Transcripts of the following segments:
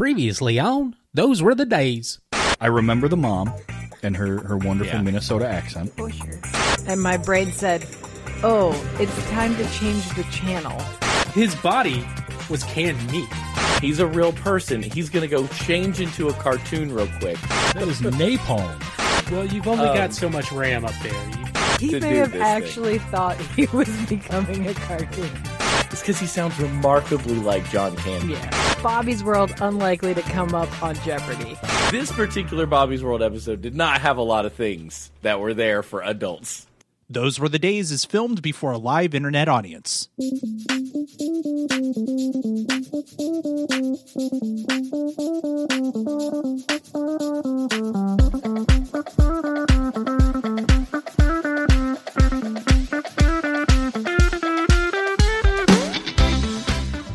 Previously on, those were the days. I remember the mom and her, her wonderful Yeah. Minnesota accent. And my brain said, "Oh, it's time to change the channel." His body was canned meat. He's a real person. He's gonna go change into a cartoon real quick. That is napalm. Well, you've only Um, got so much RAM up there. You, He To may do have this actually thought he was becoming a cartoon. It's because he sounds remarkably like John Candy. Yeah. Bobby's World unlikely to come up on Jeopardy. This particular Bobby's World episode did not have a lot of things that were there for adults. Those Were the Days is filmed before a live internet audience.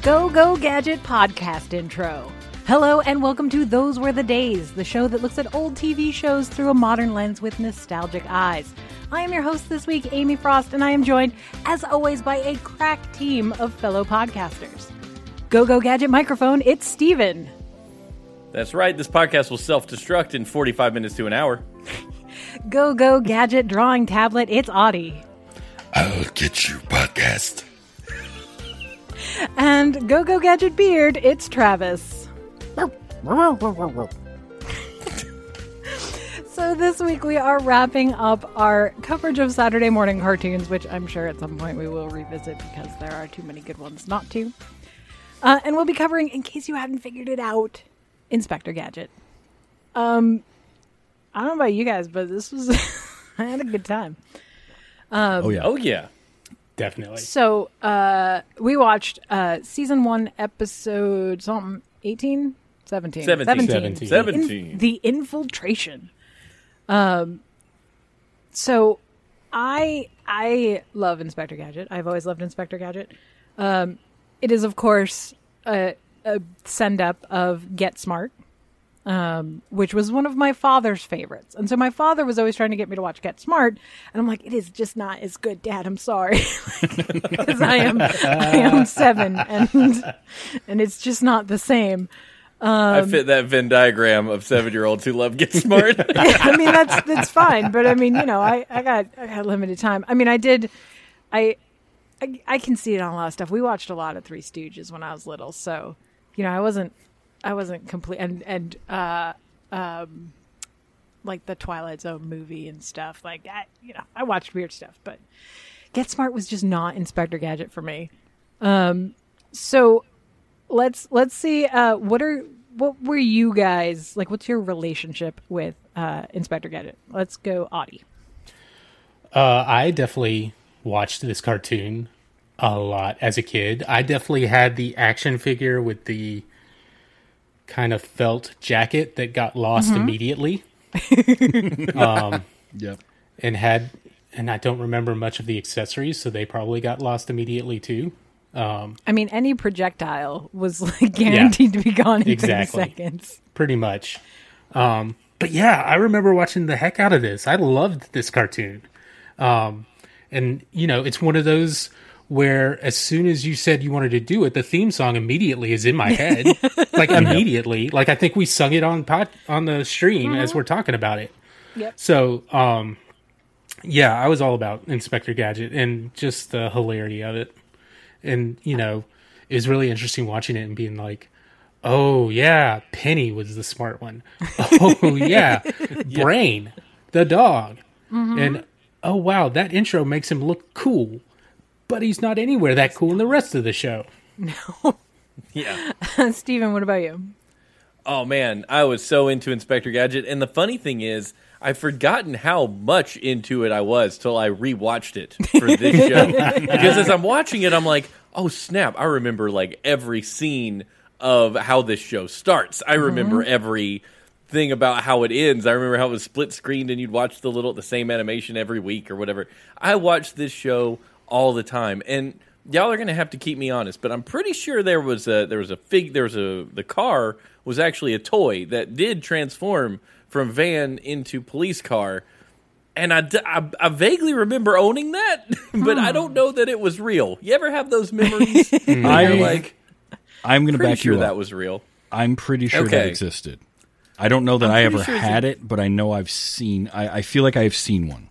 Go Go Gadget podcast intro. Hello and welcome to Those Were the Days, the show that looks at old TV shows through a modern lens with nostalgic eyes. I am your host this week, Amy Frost, and I am joined, as always, by a crack team of fellow podcasters. Go Go Gadget microphone, it's Steven. That's right. This podcast will self destruct in 45 minutes to an hour. Go Go Gadget drawing tablet, it's Audie. I'll get you podcast. And Go Go Gadget beard, it's Travis. so this week we are wrapping up our coverage of Saturday morning cartoons, which I'm sure at some point we will revisit because there are too many good ones not to. Uh, and we'll be covering, in case you hadn't figured it out, Inspector Gadget. Um, I don't know about you guys, but this was I had a good time. oh, yeah. Oh, yeah. Definitely. So uh, we watched uh, season one, episode something 18, 17, 17. 17. 17. In- the infiltration. Um, so I I love Inspector Gadget. I've always loved Inspector Gadget. Um, it is of course a, a send up of Get Smart. Um, which was one of my father's favorites. And so my father was always trying to get me to watch Get Smart, and I'm like, it is just not as good, Dad. I'm sorry, because I am I am seven, and and it's just not the same. I fit that Venn diagram of seven year olds who love Get Smart. I mean that's that's fine, but I mean you know I, I got I got limited time. I mean I did, I, I I can see it on a lot of stuff. We watched a lot of Three Stooges when I was little, so you know I wasn't I wasn't complete and and uh um like the Twilight Zone movie and stuff. Like I you know I watched weird stuff, but Get Smart was just not Inspector Gadget for me. Um, so let's let's see uh what are what were you guys like what's your relationship with uh inspector gadget let's go audie Uh, I definitely watched this cartoon a lot as a kid. I definitely had the action figure with the kind of felt jacket that got lost immediately. um, Yep. and had, and I don't remember much of the accessories, so they probably got lost immediately too. Um, i mean any projectile was like guaranteed to be gone in Exactly. 30 seconds pretty much. Um, but yeah, I remember watching the heck out of this. I loved this cartoon. Um, and you know, it's one of those where as soon as you said you wanted to do it, the theme song immediately is in my head. like immediately. Like I think we sung it on pot on the stream as we're talking about it. Yep. So, um, yeah, I was all about Inspector Gadget and just the hilarity of it. And, you know, it was really interesting watching it and being like, oh, yeah, Penny was the smart one. Oh, yeah, Brain, the dog. And, oh, wow, that intro makes him look cool. But he's not anywhere that cool in the rest of the show. No. yeah. steven what about you Oh man, I was so into Inspector Gadget, and the funny thing is, I've forgotten how much into it I was till I rewatched it for this show. because as I'm watching it, I'm like, oh snap! I remember like every scene of how this show starts. I remember mm-hmm. every thing about how it ends. I remember how it was split screened, and you'd watch the little the same animation every week or whatever. I watched this show all the time, and y'all are gonna have to keep me honest, but I'm pretty sure there was a there was a fig there was a the car was actually a toy that did transform from van into police car. And I I vaguely remember owning that, but I don't hmm. know that it was real. You ever have those memories? Hmm. I- You're like, I'm going to back sure you that was real. I'm pretty sure that existed. I don't know that I'm I pretty ever sure it's had it, but I know I've seen. I, I feel like I've seen one.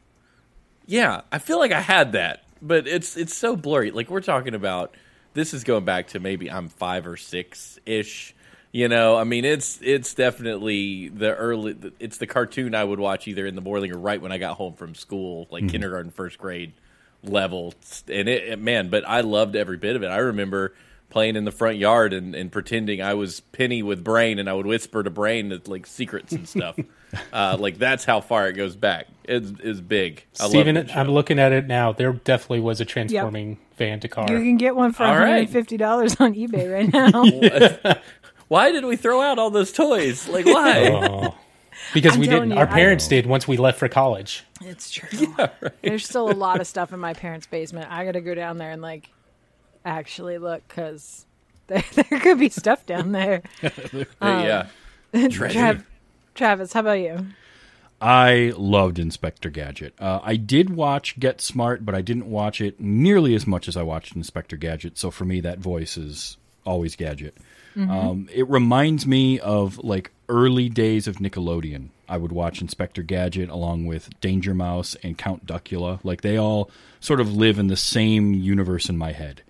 Yeah, I feel like I had that, but it's it's so blurry. Like we're talking about this is going back to maybe I'm 5 or 6 ish. You know, I mean it's it's definitely the early it's the cartoon I would watch either in the morning or right when I got home from school, like mm-hmm. kindergarten, first grade level. And it, it- man, but I loved every bit of it. I remember playing in the front yard and, and pretending I was Penny with Brain, and I would whisper to Brain that, like secrets and stuff. uh, like that's how far it goes back. It's, it's big. I Steven, I'm looking at it now. There definitely was a transforming van to car. You can get one for All right. $150 on eBay right now. Why did we throw out all those toys? Like why? Oh. Because I'm we didn't. you, Our I- parents did once we left for college. it's true. There's still a lot of stuff in my parents' basement. I got to go down there and like actually look because there, there could be stuff down there. yeah. Trav, Travis, how about you? I loved Inspector Gadget. Uh, I did watch Get Smart, but I didn't watch it nearly as much as I watched Inspector Gadget. So for me, that voice is always Gadget. Um, it reminds me of like early days of Nickelodeon. I would watch Inspector Gadget along with Danger Mouse and Count Duckula. Like they all sort of live in the same universe in my head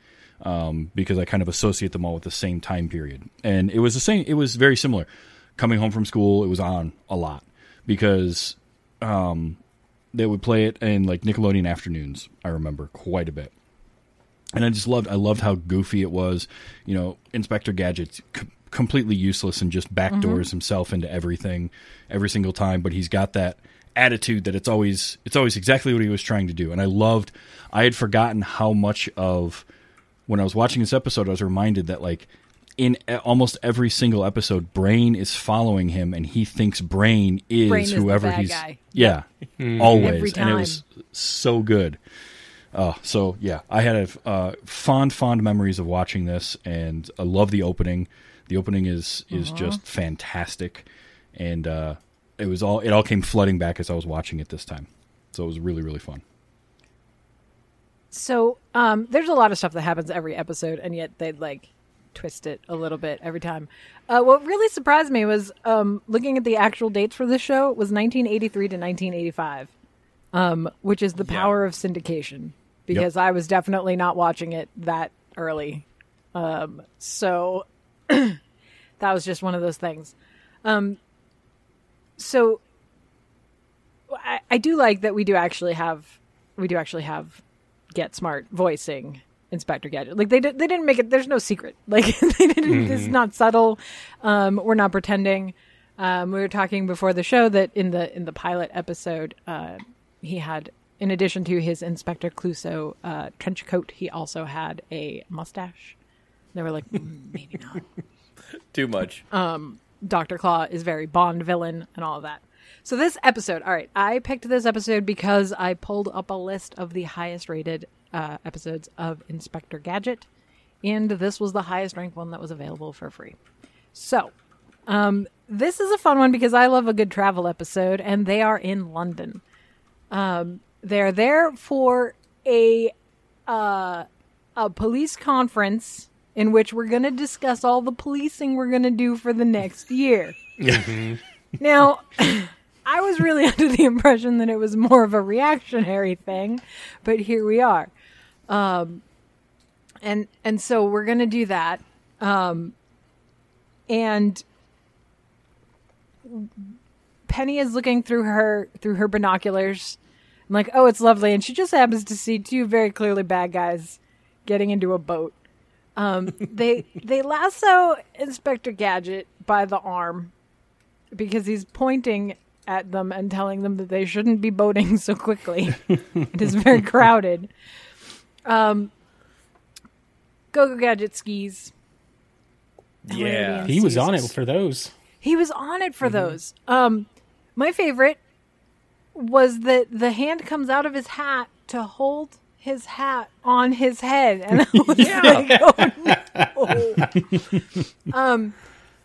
um, because I kind of associate them all with the same time period. And it was the same. It was very similar. Coming home from school, it was on a lot because um, they would play it in like Nickelodeon afternoons. I remember quite a bit, and I just loved. I loved how goofy it was. You know, Inspector Gadget's c- completely useless and just backdoors himself into everything every single time, but he's got that attitude that it's always it's always exactly what he was trying to do. And I loved. I had forgotten how much of when I was watching this episode, I was reminded that like in almost every single episode, Brain is following him, and he thinks Brain is Brain is the whoever bad he's. guy. Yeah, always, Every and it was so good. Uh, so yeah, I had a, uh, fond, fond memories of watching this, and I love the opening. The opening is is just fantastic, and uh, it was all it all came flooding back as I was watching it this time. So it was really, really fun. So um, there's a lot of stuff that happens every episode, and yet they'd like twist it a little bit every time. Uh, what really surprised me was um, looking at the actual dates for this show was 1983 to 1985, um, which is the power of syndication. Because I was definitely not watching it that early, um, so that was just one of those things. Um, so I, I do like that we do actually have we do actually have Get Smart voicing Inspector Gadget. Like they did, they didn't make it. There's no secret. Like they didn't. It's not subtle. Um, we're not pretending. Um, we were talking before the show that in the in the pilot episode, uh, he had in addition to his Inspector Clouseau uh, trench coat, he also had a mustache. They were like, "Mm, maybe not. Too much. Um, Dr. Claw is very Bond villain and all of that. So this episode, all right, I picked this episode because I pulled up a list of the highest rated uh, episodes of Inspector Gadget, and this was the highest ranked one that was available for free. So, um, this is a fun one because I love a good travel episode, and they are in London. Um, they're there for a uh, a police conference in which we're going to discuss all the policing we're going to do for the next year. now, I was really under the impression that it was more of a reactionary thing, but here we are. Um, and and so we're to do that. Um, and Penny is looking through her through her binoculars. I'm like, "Oh, it's lovely." And she just happens to see two very clearly bad guys getting into a boat. Um, they they lasso Inspector Gadget by the arm because he's pointing at them and telling them that they shouldn't be boating so quickly. it is very crowded. Um, Go-Go Gadget skis. Yeah. He was on it for those. He was on it for those. Um, my favorite was that the hand comes out of his hat to hold his hat on his head, and I was like, "Oh no!" um,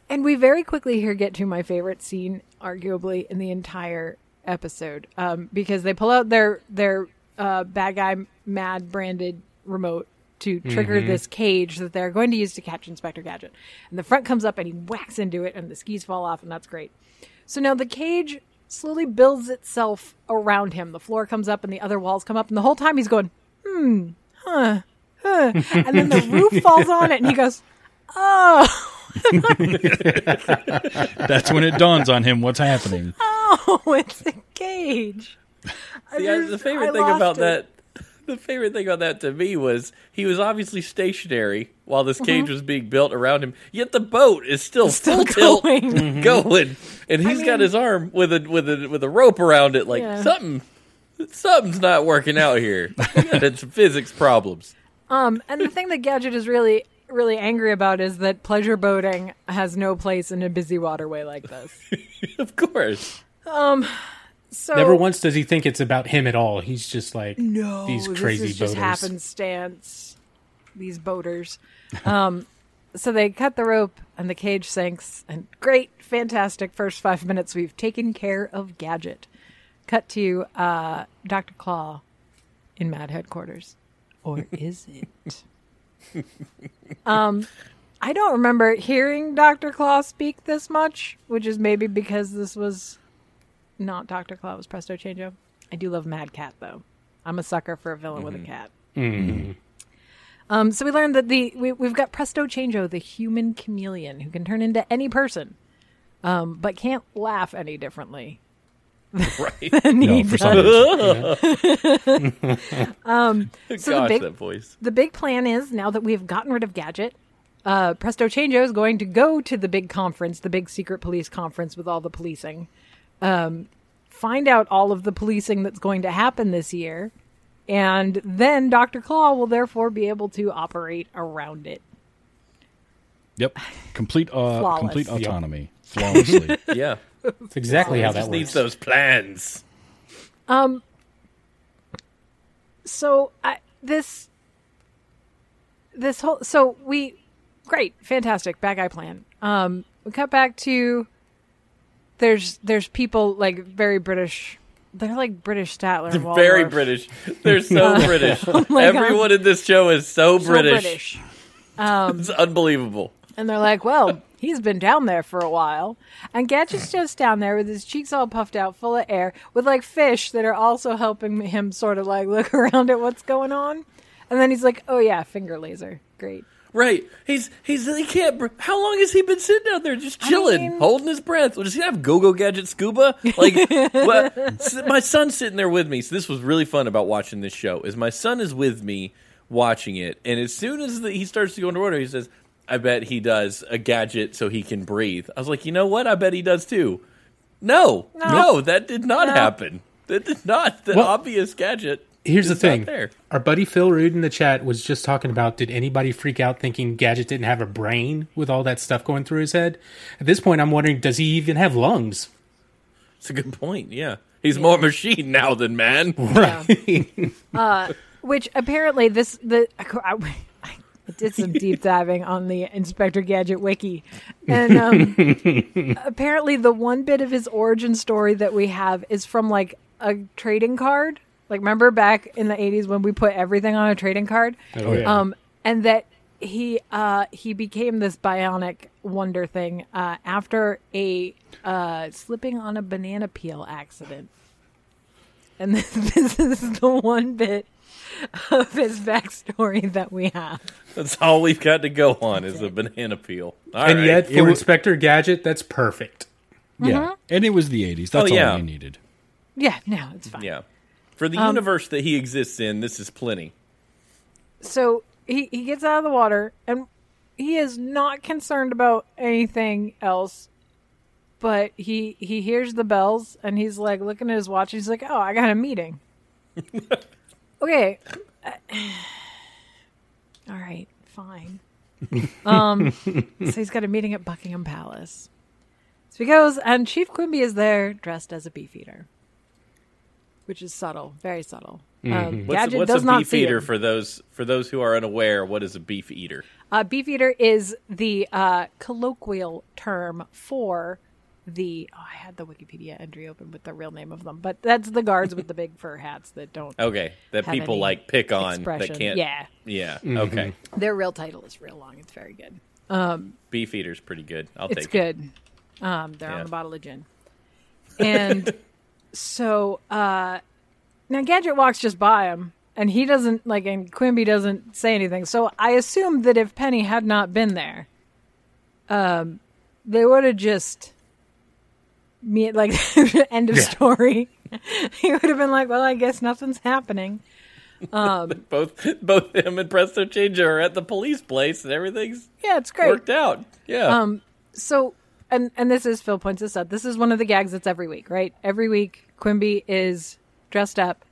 and we very quickly here get to my favorite scene, arguably in the entire episode, um, because they pull out their their uh, bad guy mad branded remote to trigger this cage that they're going to use to catch Inspector Gadget. And the front comes up and he whacks into it, and the skis fall off, and that's great. So now the cage slowly builds itself around him. The floor comes up and the other walls come up, and the whole time he's going, hmm, huh, huh. And then the roof falls on it, and he goes, oh, That's when it dawns on him what's happening. oh, it's a cage. I Yeah, just- the favorite I thing about it. that, the favorite thing about that to me was he was obviously stationary while this cage was being built around him. Yet the boat is still, Mm-hmm. Still full tilt going. going, and he's got his arm with a with a with a rope around it. Like Yeah. something, something's not working out here. it's physics problems. Um, and the thing that Gadget is really, really angry about is that pleasure boating has no place in a busy waterway like this. Of course, So Never once does he think it's about him at all. He's just like no, these this crazy is just happenstance. These boaters. Um, so they cut the rope and the cage sinks. And great, fantastic first five minutes. We've taken care of Gadget. Cut to uh, Doctor Claw in Mad Headquarters, or is it? um, I don't remember hearing Doctor Claw speak this much, which is maybe because this was not Doctor Claw. Presto Chango. I do love Mad Cat though. I'm a sucker for a villain with a cat. Um, so we learned that the we, we've got Presto Chango, the human chameleon, who can turn into any person, um, but can't laugh any differently right? than No, for does. some reason. So the big- that voice. the big plan is now that we've gotten rid of Gadget, uh, Presto Chango is going to go to the big conference, the big secret police conference with all the policing, um, find out all of the policing that's going to happen this year, and then Dr. Claw will therefore be able to operate around it. Yep. Complete uh, Flawless. complete Yep. autonomy. Flawlessly. Yeah, That's exactly how that just needs those plans. Um. So I, this this whole so we great fantastic bad guy plan um we cut back to there's there's people like very british they're like british statler and Very British. They're so British. God. Everyone in this show is so, So British. british um, It's unbelievable. and they're like well he's been down there for a while and gadget's just down there with his cheeks all puffed out full of air with like fish that are also helping him sort of like look around at what's going on and then he's like oh yeah finger laser great Right. He's he's he can't. br- How long has he been sitting out there just chilling, mean- holding his breath? Well, does he have go-go gadget scuba? Like, what? My son's sitting there with me. So this was really fun about watching this show. Is my son is with me watching it, and as soon as the, he starts to go underwater, he says, "I bet he does a gadget so he can breathe." I was like, you know what? I bet he does too. No, no, that did not No. happen. That did not. The Well, obvious gadget. Here's the thing. there. Our buddy Phil Rude in the chat was just talking about did anybody freak out thinking Gadget didn't have a brain with all that stuff going through his head? At this point, I'm wondering, does he even have lungs? It's a good point. Yeah, he's more machine now than man. Right. Which apparently this the I, I did some deep diving on the Inspector Gadget wiki, and um, apparently the one bit of his origin story that we have is from like a trading card. Like remember back in the eighties when we put everything on a trading card, Oh, yeah. um, and that he uh, he became this bionic wonder thing uh, after a uh, slipping on a banana peel accident. And this, this is the one bit of his backstory that we have. That's all we've got to go on is a banana peel. All and right. yet, for wa- Inspector Gadget, that's perfect. Yeah. And it was the 80s. That's Oh, yeah. all you needed. Yeah, no, it's fine. yeah, for the Um, universe that he exists in, this is plenty. So he, he gets out of the water and he is not concerned about anything else. But he he hears the bells and he's like looking at his watch. He's like, "Oh, I got a meeting." okay. Uh, all right, fine. Um, so he's got a meeting at Buckingham Palace. So he goes, and Chief Quimby is there dressed as a beefeater, which is subtle, very subtle. Um, What's, Gadget what's does a not beef see eater him. for those for those who are unaware? What is a beef eater? Uh, beefeater is the uh, colloquial term for the oh, I had the Wikipedia entry open with the real name of them, but that's the guards with the big fur hats that don't. Okay, that Have people any like pick on expression. that can't. Yeah, Yeah. Okay. their real title is real long. It's very good. Beef eater's pretty good. I'll It's take it. good. Um, they're on Yeah. a bottle of gin, and so uh, now Gadget walks just by him, and he doesn't like, and Quimby doesn't say anything. So I assume that if Penny had not been there, um, they would have just me like end of story. he would have been like, "Well, I guess nothing's happening." Both both him and Presto Change are at the police place, and everything's Yeah, it's great. worked out. Yeah. Um, so and and this is Phil points this out. This is one of the gags that's every week, right? Every week, Quimby is dressed up,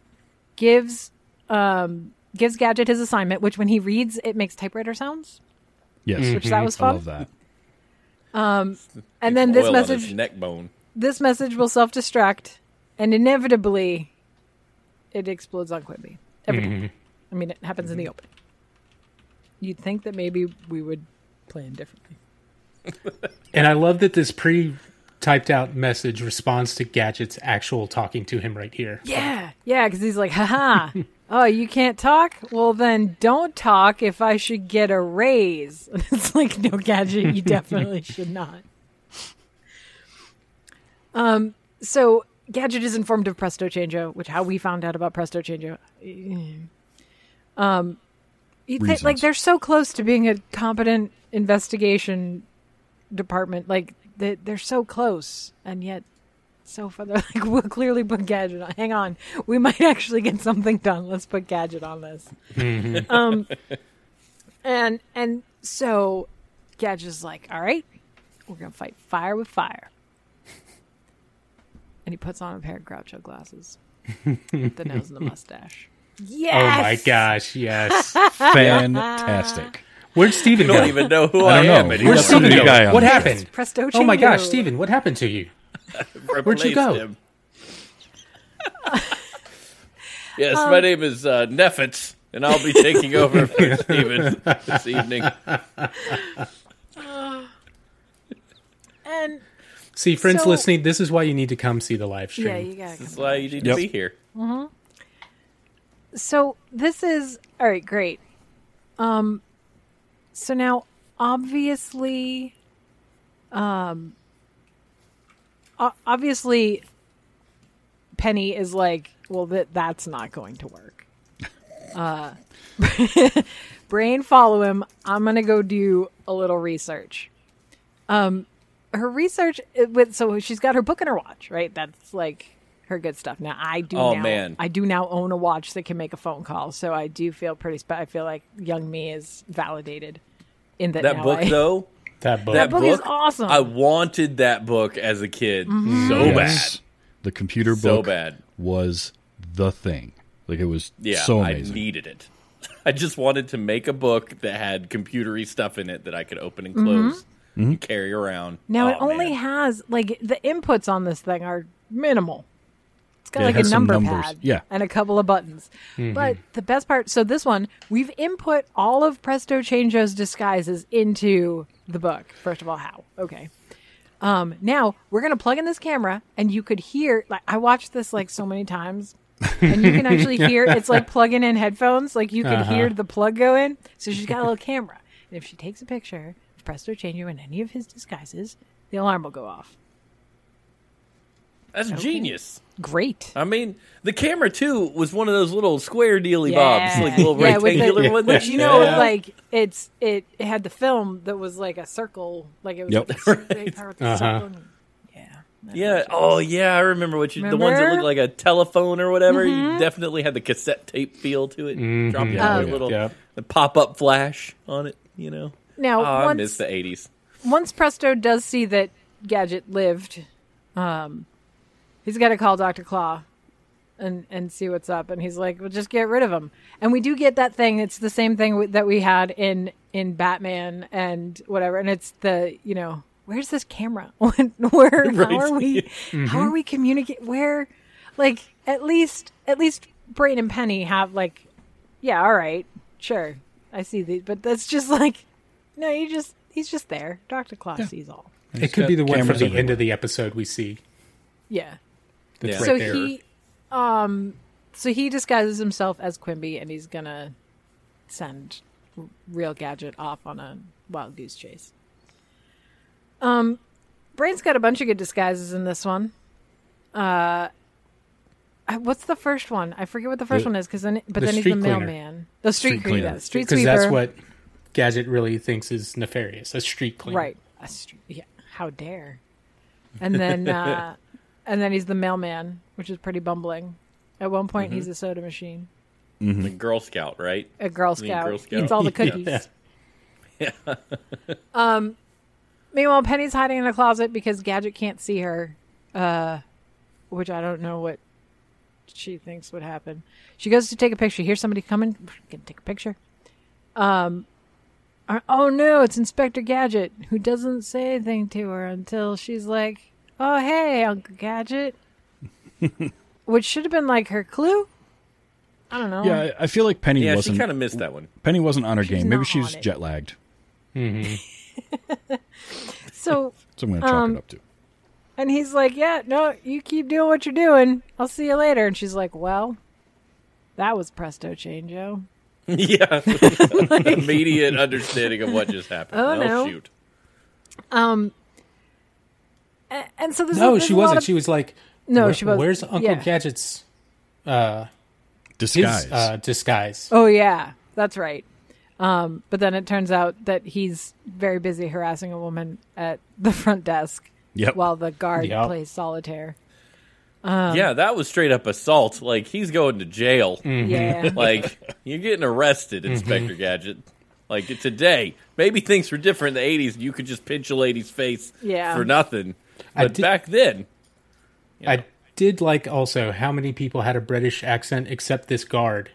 gives um gives Gadget his assignment, which when he reads, it makes typewriter sounds. Yes, Which that mm-hmm. was I fun. love that. Um, and then this Oil on his message, neck bone. this message will self destruct, and inevitably, it explodes on Quimby. Every time. Mm-hmm. I mean, it happens in the mm-hmm. opening. You'd think that maybe we would plan differently. And I love that this pre typed out message responds to Gadget's actual talking to him right here. Yeah, yeah, because he's like, haha. Oh, you can't talk? Well, then don't talk if I should get a raise. It's like, no, Gadget, you definitely should not. Um, so Gadget is informed of Presto Chango, which how we found out about Presto Chango. Um, you think, like they're so close to being a competent investigation department, like they, they're so close, and yet so far they're like, we'll clearly put Gadget on. Hang on, we might actually get something done. Let's put Gadget on this. um, and and so Gadget's like, all right, we're gonna fight fire with fire. And he puts on a pair of Groucho glasses, the nose and the mustache. Yes. Oh my gosh, yes. Fantastic. Where'd Steven go? I don't even know who I I, don't am. know. and Where'd he's Got some Steven go? guy on What happened? Presto Oh my gosh, Chango. Steven, what happened to you? Where'd you go? Him. yes, Um, my name is uh, Neffitz, and I'll be taking over for Steven this evening. And See, friends So- listening, this is why you need to come see the live stream. yeah, you gotta. That's come why you need Yep. to be here. so this is all right great um so now obviously um obviously penny is like well that that's not going to work. Uh brain follow him. I'm gonna go do a little research. Um her research with so she's got her book and her watch right? That's like her good stuff. Now i do Oh, now, man. i do now own a watch that can make a phone call so i do feel pretty spe- i feel like young me is validated in that That now book, I- though, That book. that book is awesome. I wanted that book as a kid Mm-hmm. so Yes. The computer bad, so book bad. was the thing. Like it was Yeah, so I amazing. needed it. I just wanted to make a book that had computery stuff in it that I could open and close and carry around. Mm-hmm. now it Oh, only man. has like the inputs on this thing are minimal it's got Yeah, it like a number pad Yeah. and a couple of buttons. But the best part so this one we've input all of presto chango's disguises into the book first of all how? Okay. Um now we're gonna plug in this camera and you could hear like i watched this like so many times and you can actually hear it's like plugging in headphones like you can Uh-huh. hear the plug go in. So she's got a little camera and if she takes a picture of presto chango in any of his disguises the alarm will go off. That's genius. Great I mean, the camera too was one of those little square dealy bobs, like little Yeah, with the- rectangular ones. Which you know, Yeah. like it's it, it had the film that was like a circle, like it was Yep. like a circle, the Uh-huh. circle Yeah. Yeah. Oh, yeah. I remember what you. The ones that Remember? look like a telephone or whatever. Mm-hmm. You definitely had the cassette tape feel to it. Drop you Yeah, a yeah, little yeah. the pop up flash on it. You know. Now, Oh, I miss the eighties. once Presto does see that Gadget lived, um, he's got to call Doctor Claw and and see what's up. And he's like, "Well, just get rid of him." And we do get that thing. It's the same thing w- that we had in in Batman and whatever. And it's the you know. Where's this camera? Where? How are we? How are we mm-hmm. communicate? Where? Like at least at least Brain and Penny have like, yeah, all right, sure, I see these, but that's just like, no, you just he's just there. Doctor Claw sees all. It could be the one from the everywhere. end of the episode we see. Yeah. That's Yeah. right so there. he, um, so he disguises himself as Quimby, and he's gonna send Real Gadget off on a wild goose chase. Um, Brain's got a bunch of good disguises in this one. Uh, what's the first one? I forget what the first The- one is because then, but the then he's the street cleaner. mailman, the street, Street cleaner, cleaner. yeah, street because that's what Gadget really thinks is nefarious. A street cleaner. Right. A street, yeah. How dare. And then uh and then he's the mailman, which is pretty bumbling. At one point he's a soda machine. The Girl Scout, right? A Girl Scout. Girl Scout? Eats all the cookies. Yeah. um meanwhile Penny's hiding in a closet because Gadget can't see her. Uh which I don't know what she thinks would happen. She goes to take a picture. Here's somebody coming. Gonna take a picture. Um, uh, oh no, it's Inspector Gadget who doesn't say anything to her until she's like, "Oh hey, Uncle Gadget," which should have been like her clue. I don't know. Yeah, I- I feel like Penny Yeah, she wasn't kind of missed that one. Penny wasn't on her She's game. Maybe not she was on it. jet lagged. So, So I'm going to chalk Um, it up to. and he's like, "Yeah, no, you keep doing what you're doing. I'll see you later." And she's like, "Well, that was presto chango." yeah. Immediate understanding of what just happened. Oh, no. shoot. Um, a- and so this No, is, she wasn't. She was like, No, "Where- she wasn't. Where's Uncle Yeah. Gadget's uh, his Disguise. uh, disguise?" Oh yeah, that's right. Um, but then it turns out that he's very busy harassing a woman at the front desk Yep. while the guard Yep. plays solitaire. yeah, that was straight up assault. Like he's going to jail. Yeah, Like you're getting arrested, Inspector Gadget. Like today, maybe things were different in the '80s. You could just pinch a lady's face Yeah. for nothing. I But did- back then, I did like also how many people had a British accent except this guard.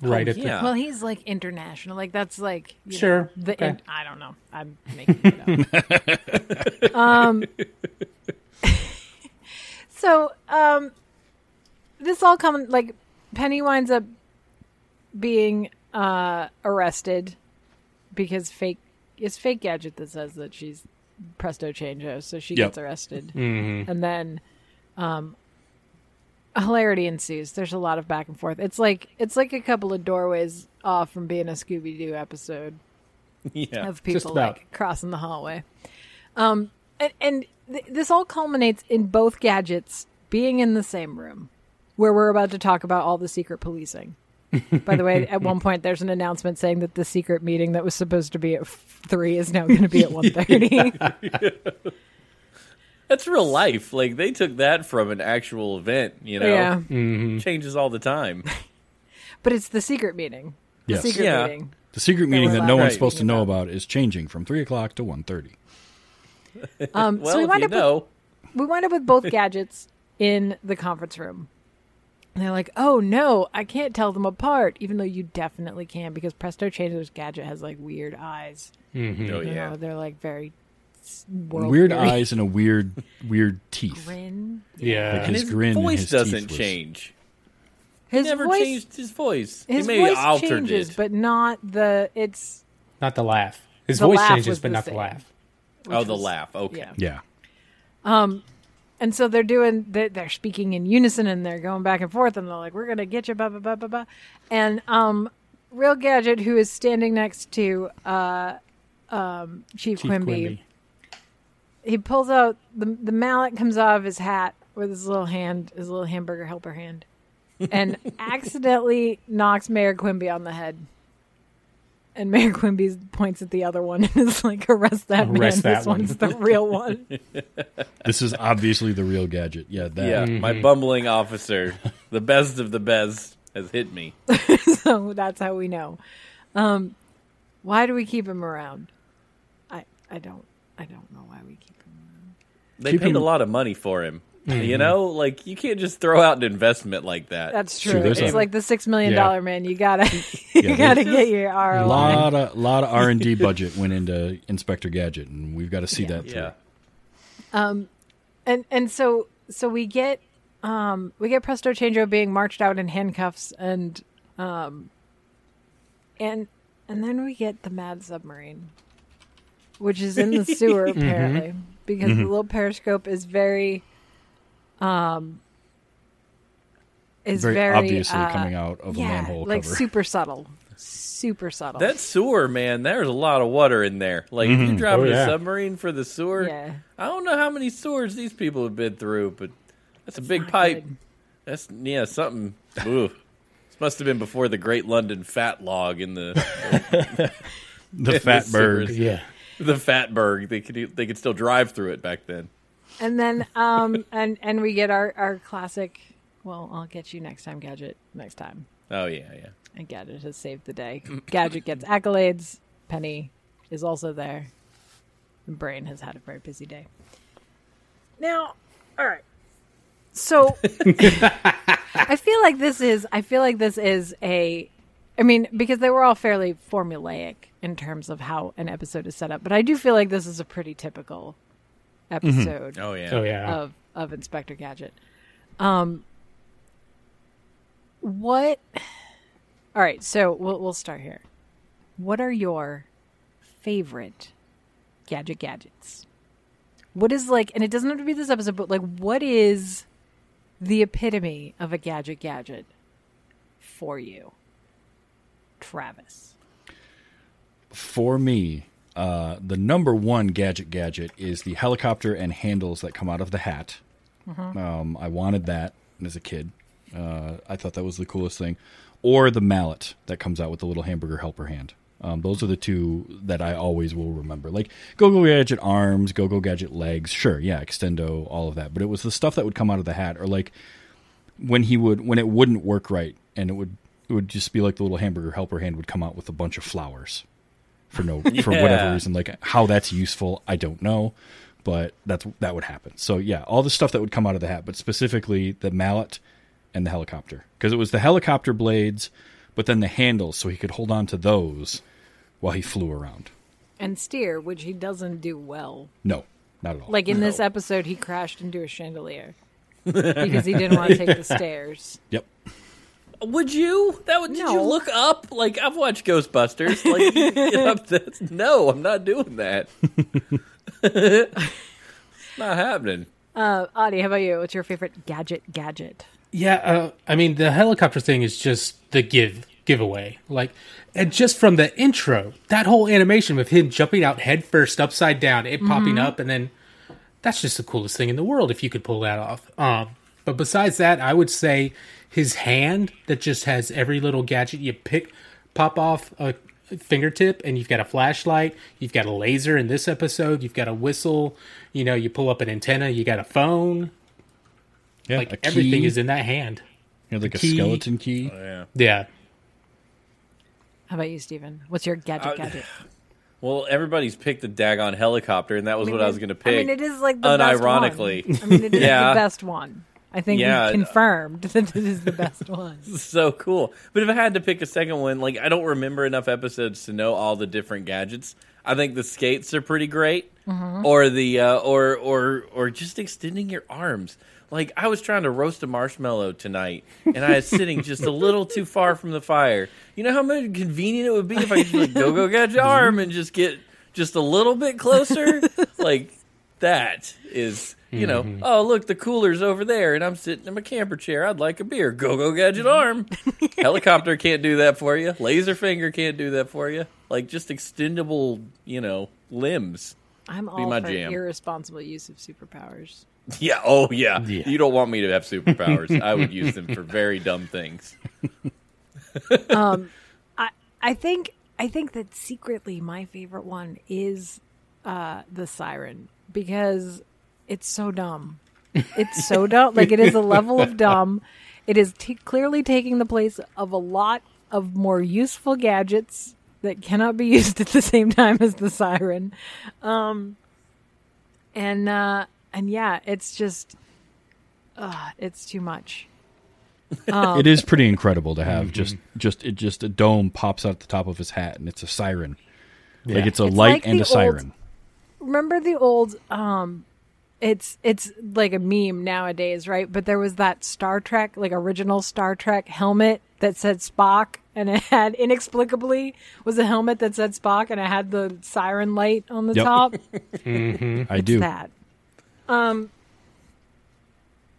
Right Oh, at yeah. well, he's like international. Like that's like you Sure, know, the okay. in- I don't know. I'm making it up. um. so um, this all comes like Penny winds up being uh arrested because fake it's fake gadget that says that she's presto chango so she Yep. gets arrested and then um hilarity ensues there's a lot of back and forth it's like it's like a couple of doorways off from being a scooby-doo episode yeah, of people like crossing the hallway. Um, and, and th- this all culminates in both gadgets being in the same room, where we're about to talk about all the secret policing. By the way, at one point there's an announcement saying that the secret meeting that was supposed to be at three is now going to be at one thirty. that's real life. Like they took that from an actual event. You know, yeah, changes all the time. but it's the secret meeting. The Yes. secret Yeah. meeting. The secret meeting we're that no allowed one's to supposed to know about. about is changing from 3 o'clock to one thirty. Um, Well, so we wind you up with we wind up with both gadgets in the conference room. And they're like, "Oh no, I can't tell them apart." Even though you definitely can, because Presto Changer's gadget has like weird eyes. Mm-hmm. oh You yeah, know, they're like very Weird weary. eyes and a weird, weird teeth. Grin. Yeah. Like and his his, grin and voice his doesn't teeth was- change. His he never voice, changed his voice. his he may voice altered changes, it. but not the. It's Not the laugh. His The voice laugh changes, but the not same. the laugh. oh, the laugh. Okay. yeah. Yeah. Um, and so they're doing they're, they're speaking in unison and they're going back and forth and they're like we're gonna get you blah blah blah blah blah and um real gadget who is standing next to uh um chief, Chief quimby, Quimby. he pulls out the the mallet comes out of his hat with his little hand his little hamburger helper hand and accidentally knocks mayor quimby on the head and Mayor Quimby points at the other one and is like, "Arrest that Arrest man! that this one." one's the real one." This is obviously the real gadget. Yeah, that. Yeah, my bumbling officer, the best of the best, has hit me. so that's how we know. Um, why do we keep him around? I I don't I don't know why we keep him. They Keep paid him- a lot of money for him. You know, like you can't just throw out an investment like that. That's True, true. it's a- like the six million Yeah. man. You gotta you Yeah, gotta get your ROI. A lot of lot of R and D budget went into Inspector Gadget, and we've got to see that through. yeah. and and so so we get um we get Presto Chango being marched out in handcuffs and um and and then we get the mad submarine. which is in the sewer apparently, because the little periscope is very, um, is Very, very, obviously uh, coming out of a yeah, manhole like cover. super subtle, super subtle. That sewer, man, there's a lot of water in there. Like if you're driving Oh, yeah. a submarine for the sewer, yeah, I don't know how many sewers these people have been through, but that's a big pipe. good. That's yeah, something. Ooh. This must have been before the Great London Fat Log in the the the fatberg. sewers. Yeah. the Fatberg. They could they could still drive through it back then. And then um and and we get our our classic. Well, I'll get you next time, Gadget. Next time. Oh yeah, yeah. And Gadget has saved the day. Gadget gets accolades. Penny is also there. And Brain has had a very busy day. Now, all right. So I feel like this is I feel like this is a I mean, because they were all fairly formulaic in terms of how an episode is set up, but I do feel like this is a pretty typical episode Oh yeah. Oh yeah. of of Inspector Gadget. Um, what? All right, so we'll we'll start here. What are your favorite gadget gadgets? What is like, and it doesn't have to be this episode, but like, what is the epitome of a gadget gadget for you, Travis? For me, uh, the number one gadget gadget is the helicopter and handles that come out of the hat. Um, I wanted that as a kid. Uh, I thought that was the coolest thing. Or the mallet that comes out with the little hamburger helper hand. Um, those are the two that I always will remember. Like Go Go Gadget arms, Go Go Gadget legs. Sure, yeah, extendo, all of that. But it was the stuff that would come out of the hat, or like when he would when it wouldn't work right, and it would it would just be like the little hamburger helper hand would come out with a bunch of flowers for no for whatever reason. Like how that's useful, I don't know, but that's that would happen. So yeah, all the stuff that would come out of the hat, but specifically the mallet and the helicopter because it was the helicopter blades, but then the handles, so he could hold on to those while he flew around. And steer, which he doesn't do well. No, not at all. Like in this episode, he crashed into a chandelier because he didn't want to take the stairs. yep. Would you? That would? Did you look up? Like I've watched Ghostbusters. Like you get up. That's, no, I'm not doing that. not happening. Uh, Audie, how about you? What's your favorite gadget gadget? Yeah, uh, I mean the helicopter thing is just the give giveaway. Like, and just from the intro, that whole animation with him jumping out headfirst upside down, it popping up, and then that's just the coolest thing in the world if you could pull that off. Um, but besides that, I would say his hand that just has every little gadget you pick, pop off a fingertip, and you've got a flashlight, you've got a laser in this episode, you've got a whistle, you know, you pull up an antenna, you got a phone, Yeah, like a everything key, is in that hand. you know, like a key. skeleton key. Yeah. Yeah. How about you, Steven? What's your gadget Uh, gadget? Well, everybody's picked the daggone helicopter, and that was what I was going to pick. I mean, it is like the best unironically. one. I mean, it is Yeah. the best one. I think Yeah. we confirmed that this is the best one. so cool. But if I had to pick a second one, like I don't remember enough episodes to know all the different gadgets. I think the skates are pretty great, or the uh, or or or just extending your arms. Like I was trying to roast a marshmallow tonight, and I was sitting just a little too far from the fire. You know how much convenient it would be if I could like, go go gadget arm and just get just a little bit closer. like that is you know oh look the cooler's over there and i'm sitting in my camper chair. I'd like a beer. Go go gadget arm. Helicopter can't do that for you. Laser finger can't do that for you. Like just extendable you know limbs I'm all my for jam. irresponsible use of superpowers. yeah oh yeah. Yeah. you don't want me to have superpowers. I would use them for very dumb things. Um, I I think I think that secretly my favorite one is uh, the siren. Because it's so dumb. It's so dumb. Like it is a level of dumb. It is t- clearly taking the place of a lot of more useful gadgets that cannot be used at the same time as the siren. Um, and uh, and yeah, it's just uh, it's too much. it is pretty incredible to have just just it just a dome pops out at the top of his hat and it's a siren. Like it's a It's light like and the a siren. Remember the old um it's it's like a meme nowadays, right? But there was that Star Trek, like original Star Trek helmet that said Spock, and it had inexplicably was a helmet that said Spock, and it had the siren light on the Yep. top. I do. that. Um.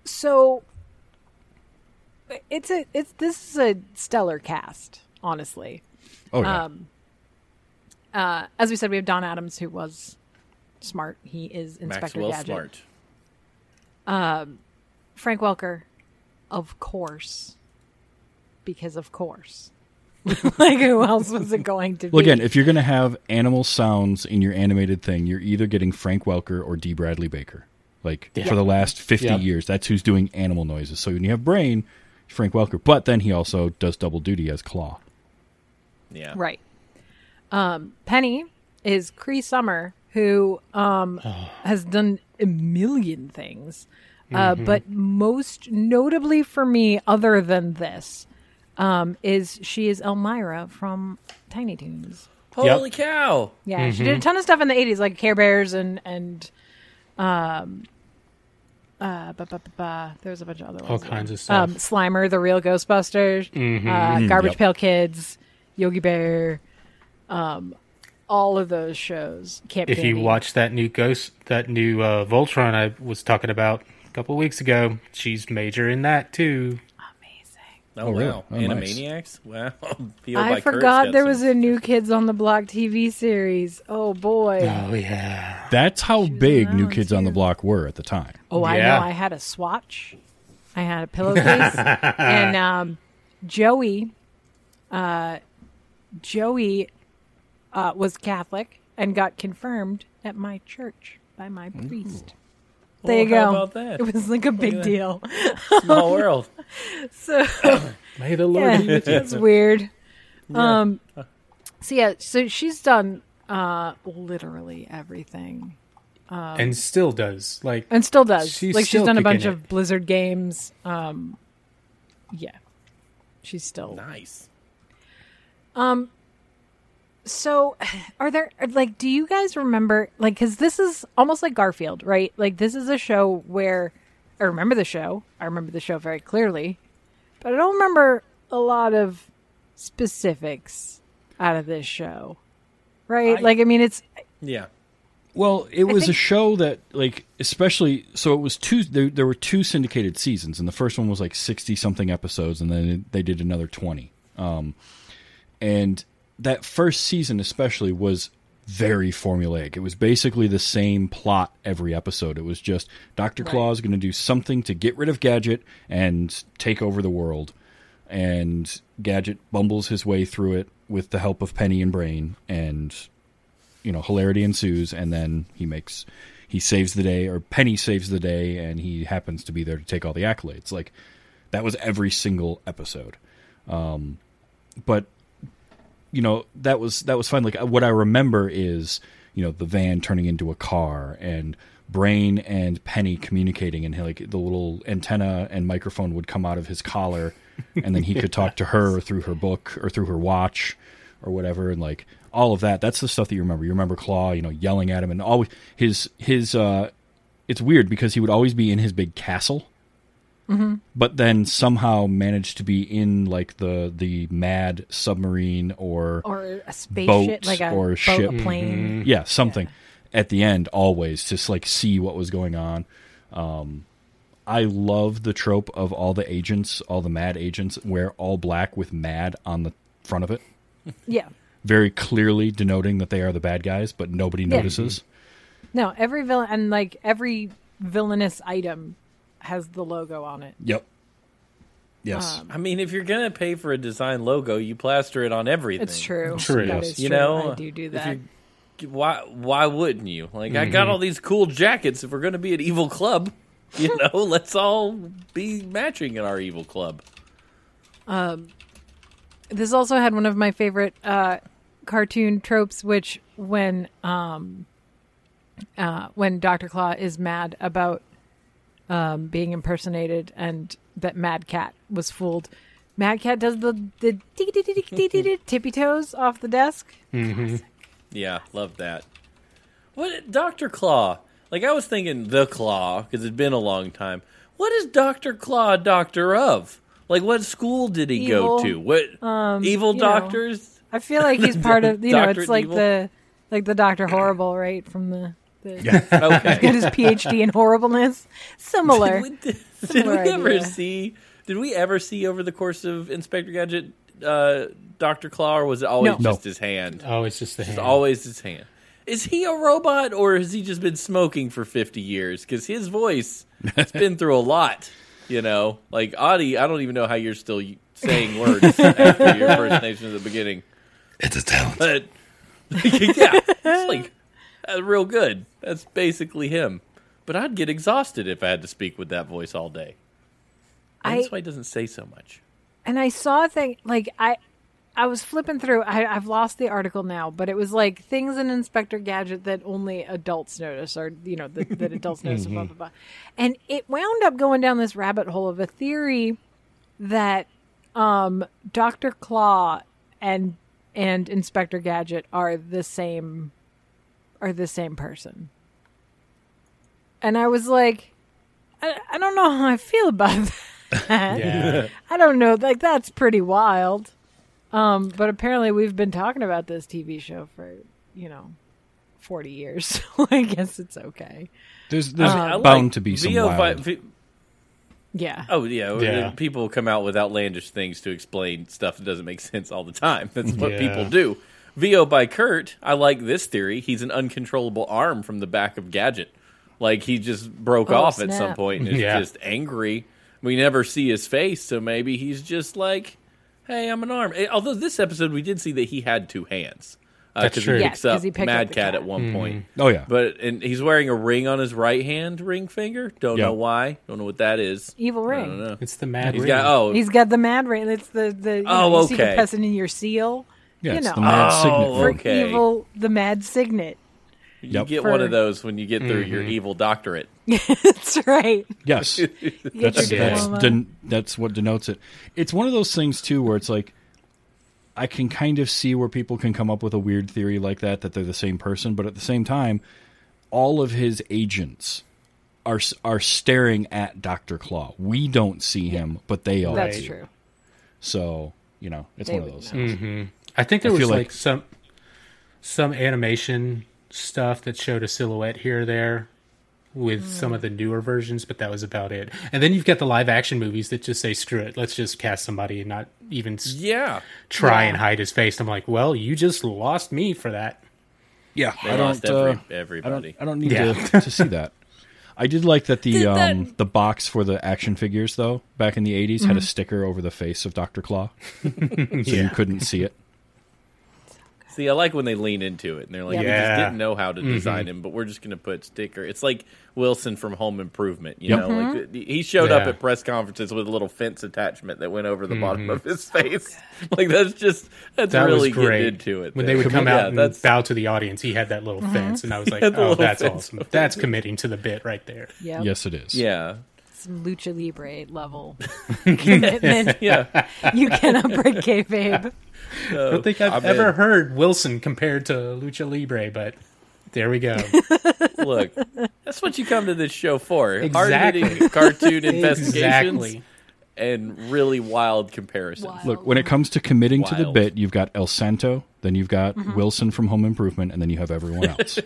So it's a it's this is a stellar cast, honestly. Oh yeah. Um, uh, as we said, we have Don Adams, who was smart. He is Inspector Maxwell Gadget. Smart. Frank Welker, of course, because of course. like who else was it going to be? well, again, if you're going to have animal sounds in your animated thing, you're either getting Frank Welker or D. Bradley Baker. Like for the last 50 Yeah. years, that's who's doing animal noises. So when you have Brain, Frank Welker, but then he also does double duty as Claw. Yeah. Right. Um, Penny is Cree Summer, who um, has done a million things. Uh, But most notably for me, other than this, um, is she is Elmyra from Tiny Toons. Holy cow! Yeah, she did a ton of stuff in the '80s, like Care Bears and and um, uh, ba, ba, ba, ba. there was a bunch of other ones. All ones. kinds of stuff. Um, Slimer, the real Ghostbusters, uh, Garbage Yep. Pail Kids, Yogi Bear, um, all of those shows. Camp if you watch that new Ghost, that new uh, Voltron I was talking about a couple weeks ago, she's major in that too. Oh, Oh, really? wow! Oh, nice. Animaniacs. Wow. I forgot there some- was a new Kids on the Block TV series. Oh boy! Oh yeah, That's how big New around, Kids on the. Block were at the time. Oh, I Yeah. know. I had a swatch. I had a pillowcase, and um, Joey, uh, Joey, uh, was Catholic and got confirmed at my church by my priest. There Well, you go. how about that? It was like a big deal. Small world. So may the Lord yeah, be with you. it's weird. Um, so yeah, so she's done uh literally everything. and still does like and still does. She's like she's done a bunch kicking of Blizzard games. Um, yeah, she's still. Nice. So, are there like? Do you guys remember like? Because this is almost like Garfield, right? Like this is a show where I remember the show. I remember the show very clearly, but I don't remember a lot of specifics out of this show. Right? I- like I mean, it's Yeah. Well, it was a show that, like, especially so it was two. There, there were two syndicated seasons, and the first one was like sixty something episodes, and then they did another twenty. Um, and that first season, especially, was very formulaic. It was basically the same plot every episode. It was just Doctor Claw is going to do something to get rid of Gadget and take over the world, and Gadget bumbles his way through it with the help of Penny and Brain, and you know hilarity ensues and then he makes he saves the day or penny saves the day and he happens to be there to take all the accolades like that was every single episode um but you know that was that was fun. Like what i remember is you know the van turning into a car and brain and penny communicating and like the little antenna and microphone would come out of his collar and then he could talk to her through her book or through her watch or whatever. And like all of that that's the stuff that you remember. You remember claw you know yelling at him and always his his uh it's weird because he would always be in his big castle but then somehow managed to be in like the the mad submarine or or a spaceship, Boat like a or boat, ship. a plane. yeah something at the end always just like see what was going on. Um i love the trope of all the agents all the mad agents wear all black with mad on the front of it. Yeah. very clearly denoting that they are the bad guys but nobody notices. No, every villain and like every villainous item has the logo on it. yep yes I mean, if you're gonna pay for a design logo, you plaster it on everything. It's true. True. That Yes. is You true. know, I do do that. you- Why? Why wouldn't you? Like, I got all these cool jackets. If we're gonna be an evil club, you know, let's all be matching in our evil club. Um, This also had one of my favorite uh, cartoon tropes, which when um, uh, when Doctor Claw is mad about um, being impersonated and that Mad Cat was fooled, Mad Cat does the the tippy toes off the desk. Yeah, love that. What, Doctor Claw? Like I was thinking the Claw because it'd been a long time. What is Doctor Claw doctor of? Like what school did he Evil. go to? What evil you know. doctors? I feel like he's part of you know it's like evil? the like the Doctor Horrible right from the. The Okay. Got his PhD in horribleness. Similar. Did we, did, did we ever idea. see? Did we ever see over the course of Inspector Gadget, uh, Doctor Claw, or was it always No. just his hand? Oh, it's just the It's hand. always his hand. Is he a robot, or has he just been smoking for fifty years? Because his voice has been through a lot. You know, like Audie, I don't even know how you're still saying words after your impersonation at the beginning. It's a talent. But yeah, it's like that's real good. That's basically him. But I'd get exhausted if I had to speak with that voice all day. I- that's why he doesn't say so much. and I saw a thing like I I was flipping through I, I've lost the article now, but it was like things in Inspector Gadget that only adults notice or you know that, that adults notice blah blah blah. And it wound up going down this rabbit hole of a theory that um Dr. Claw and and Inspector Gadget are the same are the same person. And I was like I, I don't know how I feel about that. Yeah. I don't know. Like that's pretty wild. Um, but apparently we've been talking about this TV show for you know forty years, so I guess it's okay. There's there's I like bound to be some VO wild. vi- Yeah. Oh yeah, Yeah. people come out with outlandish things to explain stuff that doesn't make sense all the time. That's what Yeah. people do. VO by Kurt, I like this theory. He's an uncontrollable arm from the back of Gadget. Like he just broke Oh, off at some snap. point and is Yeah. just angry. We never see his face, so maybe he's just like, "Hey, I'm an arm." Eh, Although this episode we did see that he had two hands. Uh, That's 'cause true. He Yes, picks 'cause up he picked Mad up the Cat cat. at one point. oh yeah, But and he's wearing a ring on his right hand ring finger. Don't Yeah. know why. Don't know what that is. Evil I ring. don't know. It's the mad He's ring. got oh He's got the mad ring. It's the the you, Oh, know, you see the okay. person in your seal. Yeah. you it's know. the mad Oh, signet. For Okay. evil, the mad signet. You Yep. get For- one of those when you get through your mm-hmm. evil doctorate. That's right. Yes, that's that's, den- that's what denotes it. It's one of those things too, where it's like I can kind of see where people can come up with a weird theory like that that they're the same person, but at the same time, all of his agents are are staring at Doctor Claw. We don't see him, but they all That's do. true. So you know, it's They one of would those. know. things. Mm-hmm. I think there I was like, like- some some animation stuff that showed a silhouette here or there with some of the newer versions, but that was about it. And then you've got the live action movies that just say screw it, let's just cast somebody and not even Yeah. try Yeah. and hide his face. I'm like, well, you just lost me for that. Yeah, They I lost don't. every, uh, I everybody. don't. I don't need Yeah. to, to see that. I did like that the that- um the box for the action figures though back in the 80s had a sticker over the face of Doctor Claw, so you couldn't see it. See, I like when they lean into it and they're like, we just didn't know how to mm-hmm. design him, but we're just going to put sticker. It's like Wilson from Home Improvement. You Yep. know, like mm-hmm. he showed up at press conferences with a little fence attachment that went over the mm-hmm. bottom of his face. like that's just that's That really was great. getting into it. When there. they would come Yeah, out and that's bow to the audience, he had that little fence, and I was like, oh, that's awesome. That's committing to the bit right there. Yep. Yes, it is. yeah, Some lucha libre level commitment. yeah. You cannot break kayfabe. I don't think I've I'm ever in. heard Wilson compared to Lucha Libre, but there we go. Look, that's what you come to this show for. Exactly. Hard-hitting cartoon investigations exactly. and really wild comparisons. Wild. Look, when it comes to committing to the bit, you've got El Santo, then you've got Mm-hmm. Wilson from Home Improvement, and then you have everyone else.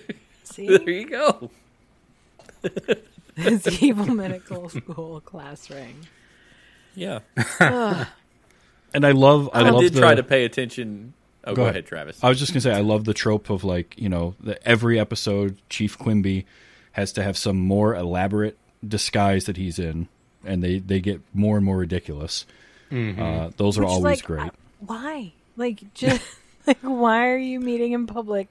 See, There you go. His evil medical school class ring. Yeah, and I love, I, I, love did the, try to pay attention. Oh, go, ahead. ahead. Travis. I was just gonna say, I love the trope of like, you know, the, every episode, Chief Quimby has to have some more elaborate disguise that he's in, and they they get more and more ridiculous. Uh, those are Which, always like, great. I- why? Like, just like, why are you meeting in public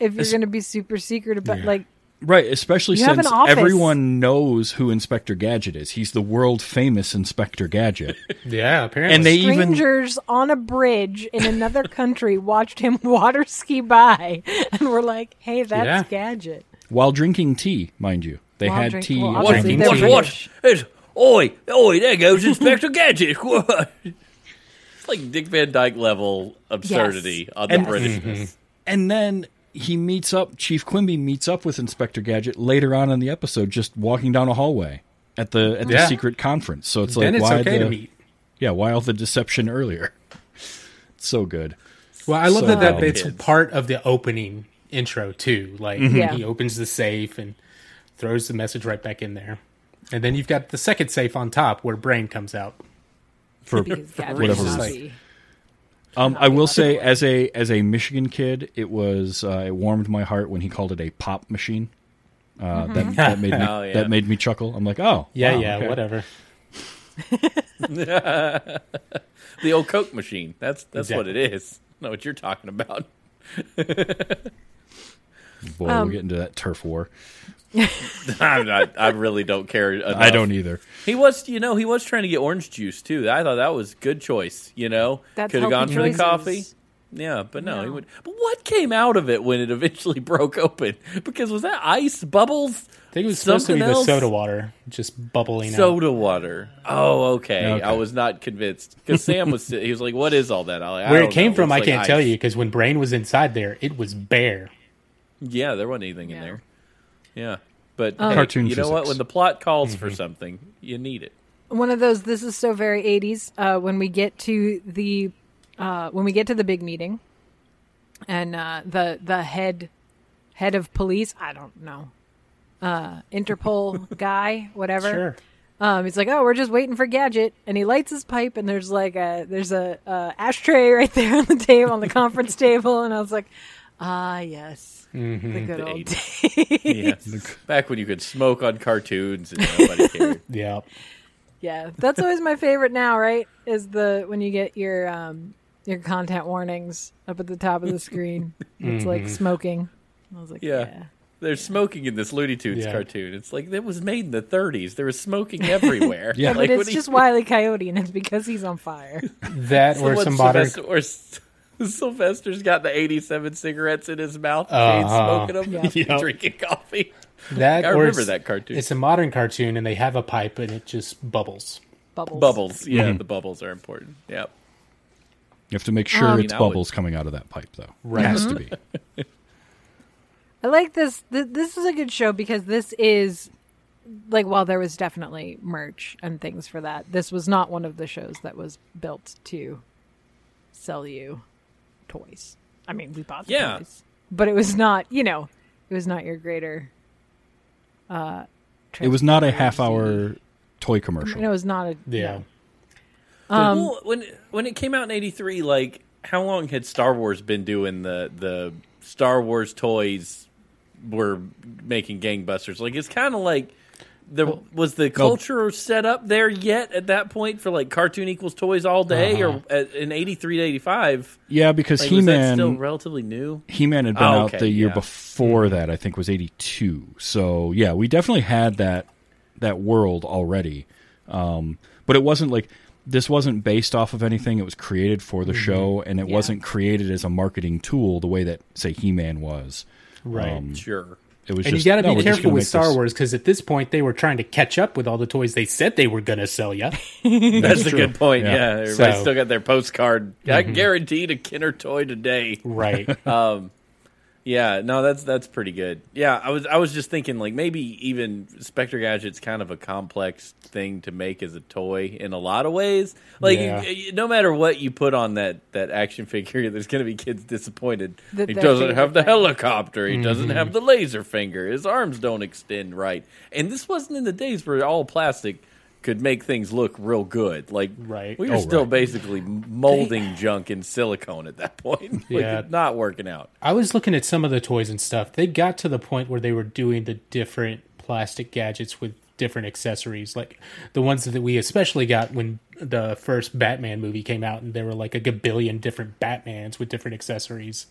if you're going to be super secret about like? Right, especially You since everyone knows who Inspector Gadget is. He's the world famous Inspector Gadget. Yeah, apparently. and they even Strangers on a bridge in another country watched him water ski by, and were like, "Hey, that's Yeah. Gadget." while drinking tea, mind you. They While had drink- tea. well, while obviously drinking they're tea. British. It's, oi, oi, there goes Inspector Gadget. What? It's like Dick Van Dyke level absurdity on the And- Britishness. Mm-hmm. And then he meets up. Chief Quimby meets up with Inspector Gadget later on in the episode, just walking down a hallway at the at the Yeah. secret conference. So it's then like it's why okay the to meet. yeah why all the deception earlier? It's so good. Well, I love So- that, that it's kids. part of the opening intro too. Like mm-hmm. Yeah. he opens the safe and throws the message right back in there, and then you've got the second safe on top where Brain comes out. For Because Gadget whatever reason. Not Um, I will say, as a as a Michigan kid, it was uh, it warmed my heart when he called it a pop machine. Uh, That that made me Oh, yeah. that made me chuckle. I'm like, oh Yeah, wow, yeah, okay. whatever. The old Coke machine. That's that's what it Exactly. is. I know what you're talking about. Boy, Um, we're getting to that turf war. I'm not, I really don't care. Enough. I don't either. He was, you know, he was trying to get orange juice too. I thought that was good choice. You know, That's could have gone healthy for the coffee. Yeah, but no, he would. But what came out of it when it eventually broke open? Because was that ice bubbles? I think it was supposed to be Something the else? soda water just bubbling out. Soda water. Oh, okay. Okay. I was not convinced because Sam was. He was like, "What is all that?" I, like, I Where don't it came know. from, Looks I like can't tell you because when Brain was inside there, it was bare. Yeah, there wasn't anything in there. Yeah, but Um, hey, Cartoon You know what? When the plot calls for something, you need it. one of those this is so very 80s uh, when we get to the uh, when we get to the big meeting and uh, the the head head of police i don't know uh, interpol guy whatever Sure. um, he's like oh we're just waiting for gadget and he lights his pipe and there's like a there's a, uh ashtray right there on the table on the conference table and i was like ah yes the good old days Yes. Back when you could smoke on cartoons and nobody cared. Yeah. Yeah, that's always my favorite now, right? Is the when you get your um your content warnings up at the top of the screen. It's like smoking. I was like, Yeah. yeah. There's smoking in this Looney Tunes Yeah. cartoon. It's like it was made in the 30s. There was smoking everywhere. Yeah. But it's when he- just Wiley Coyote, and it's because he's on fire. That or some modern. Sylvester, or S- Sylvester's got the 87 cigarettes in his mouth. Uh-huh. smoking them, Yeah. Yep. drinking coffee. That I remember that cartoon. It's a modern cartoon, and they have a pipe, and it just bubbles. Bubbles. Bubbles. Yeah, Mm-hmm. the bubbles are important. Yeah. You have to make sure Um, it's I would- bubbles coming out of that pipe, though. Right. It has to be. I like this. This is a good show because this is like while there was definitely merch and things for that, this was not one of the shows that was built to sell you toys. I mean, we bought the Yeah. toys, but it was not. You know, it was not your greater. Uh, It was not a half hour toy commercial. It was not a Yeah. Um, well, when when it came out in '83, like how long had Star Wars been doing the the Star Wars toys were making gangbusters? Like it's kind of like the was the culture set up there yet at that point for like cartoon equals toys all day Uh-huh. or at, in '83 to '85? yeah, because Like, He was still relatively new? He Man had been Oh, out the year yeah. before that. I think was eighty two. So yeah, we definitely had that that world already. Um, but it wasn't like this wasn't based off of anything. It was created for the show, and it Yeah. wasn't created as a marketing tool the way that say He Man was. Right. Um, Sure. It was and just you got to no, be careful with Star this- Wars because at this point they were trying to catch up with all the toys they said they were going to sell you. That's, a good point. Yeah. Yeah, everybody So- still got their postcard. I mm-hmm. guaranteed a Kenner toy today. right. Um, Yeah, no, that's that's pretty good. Yeah, I was I was just thinking like maybe even Spectre Gadget's kind of a complex thing to make as a toy in a lot of ways. Like Yeah. y- y- no matter what you put on that that action figure, there's going to be kids disappointed. That he doesn't have the thing. helicopter. He doesn't mm-hmm. have the laser finger. His arms don't extend right. And this wasn't in the days where all plastic could make things look real good. Like Right. we were Oh, still right. basically molding junk in silicone at that point. like, Yeah. not working out. I was looking at some of the toys and stuff. They got to the point where they were doing the different plastic gadgets with different accessories, like the ones that we especially got when the first Batman movie came out, and there were like a gabillion different Batmans with different accessories.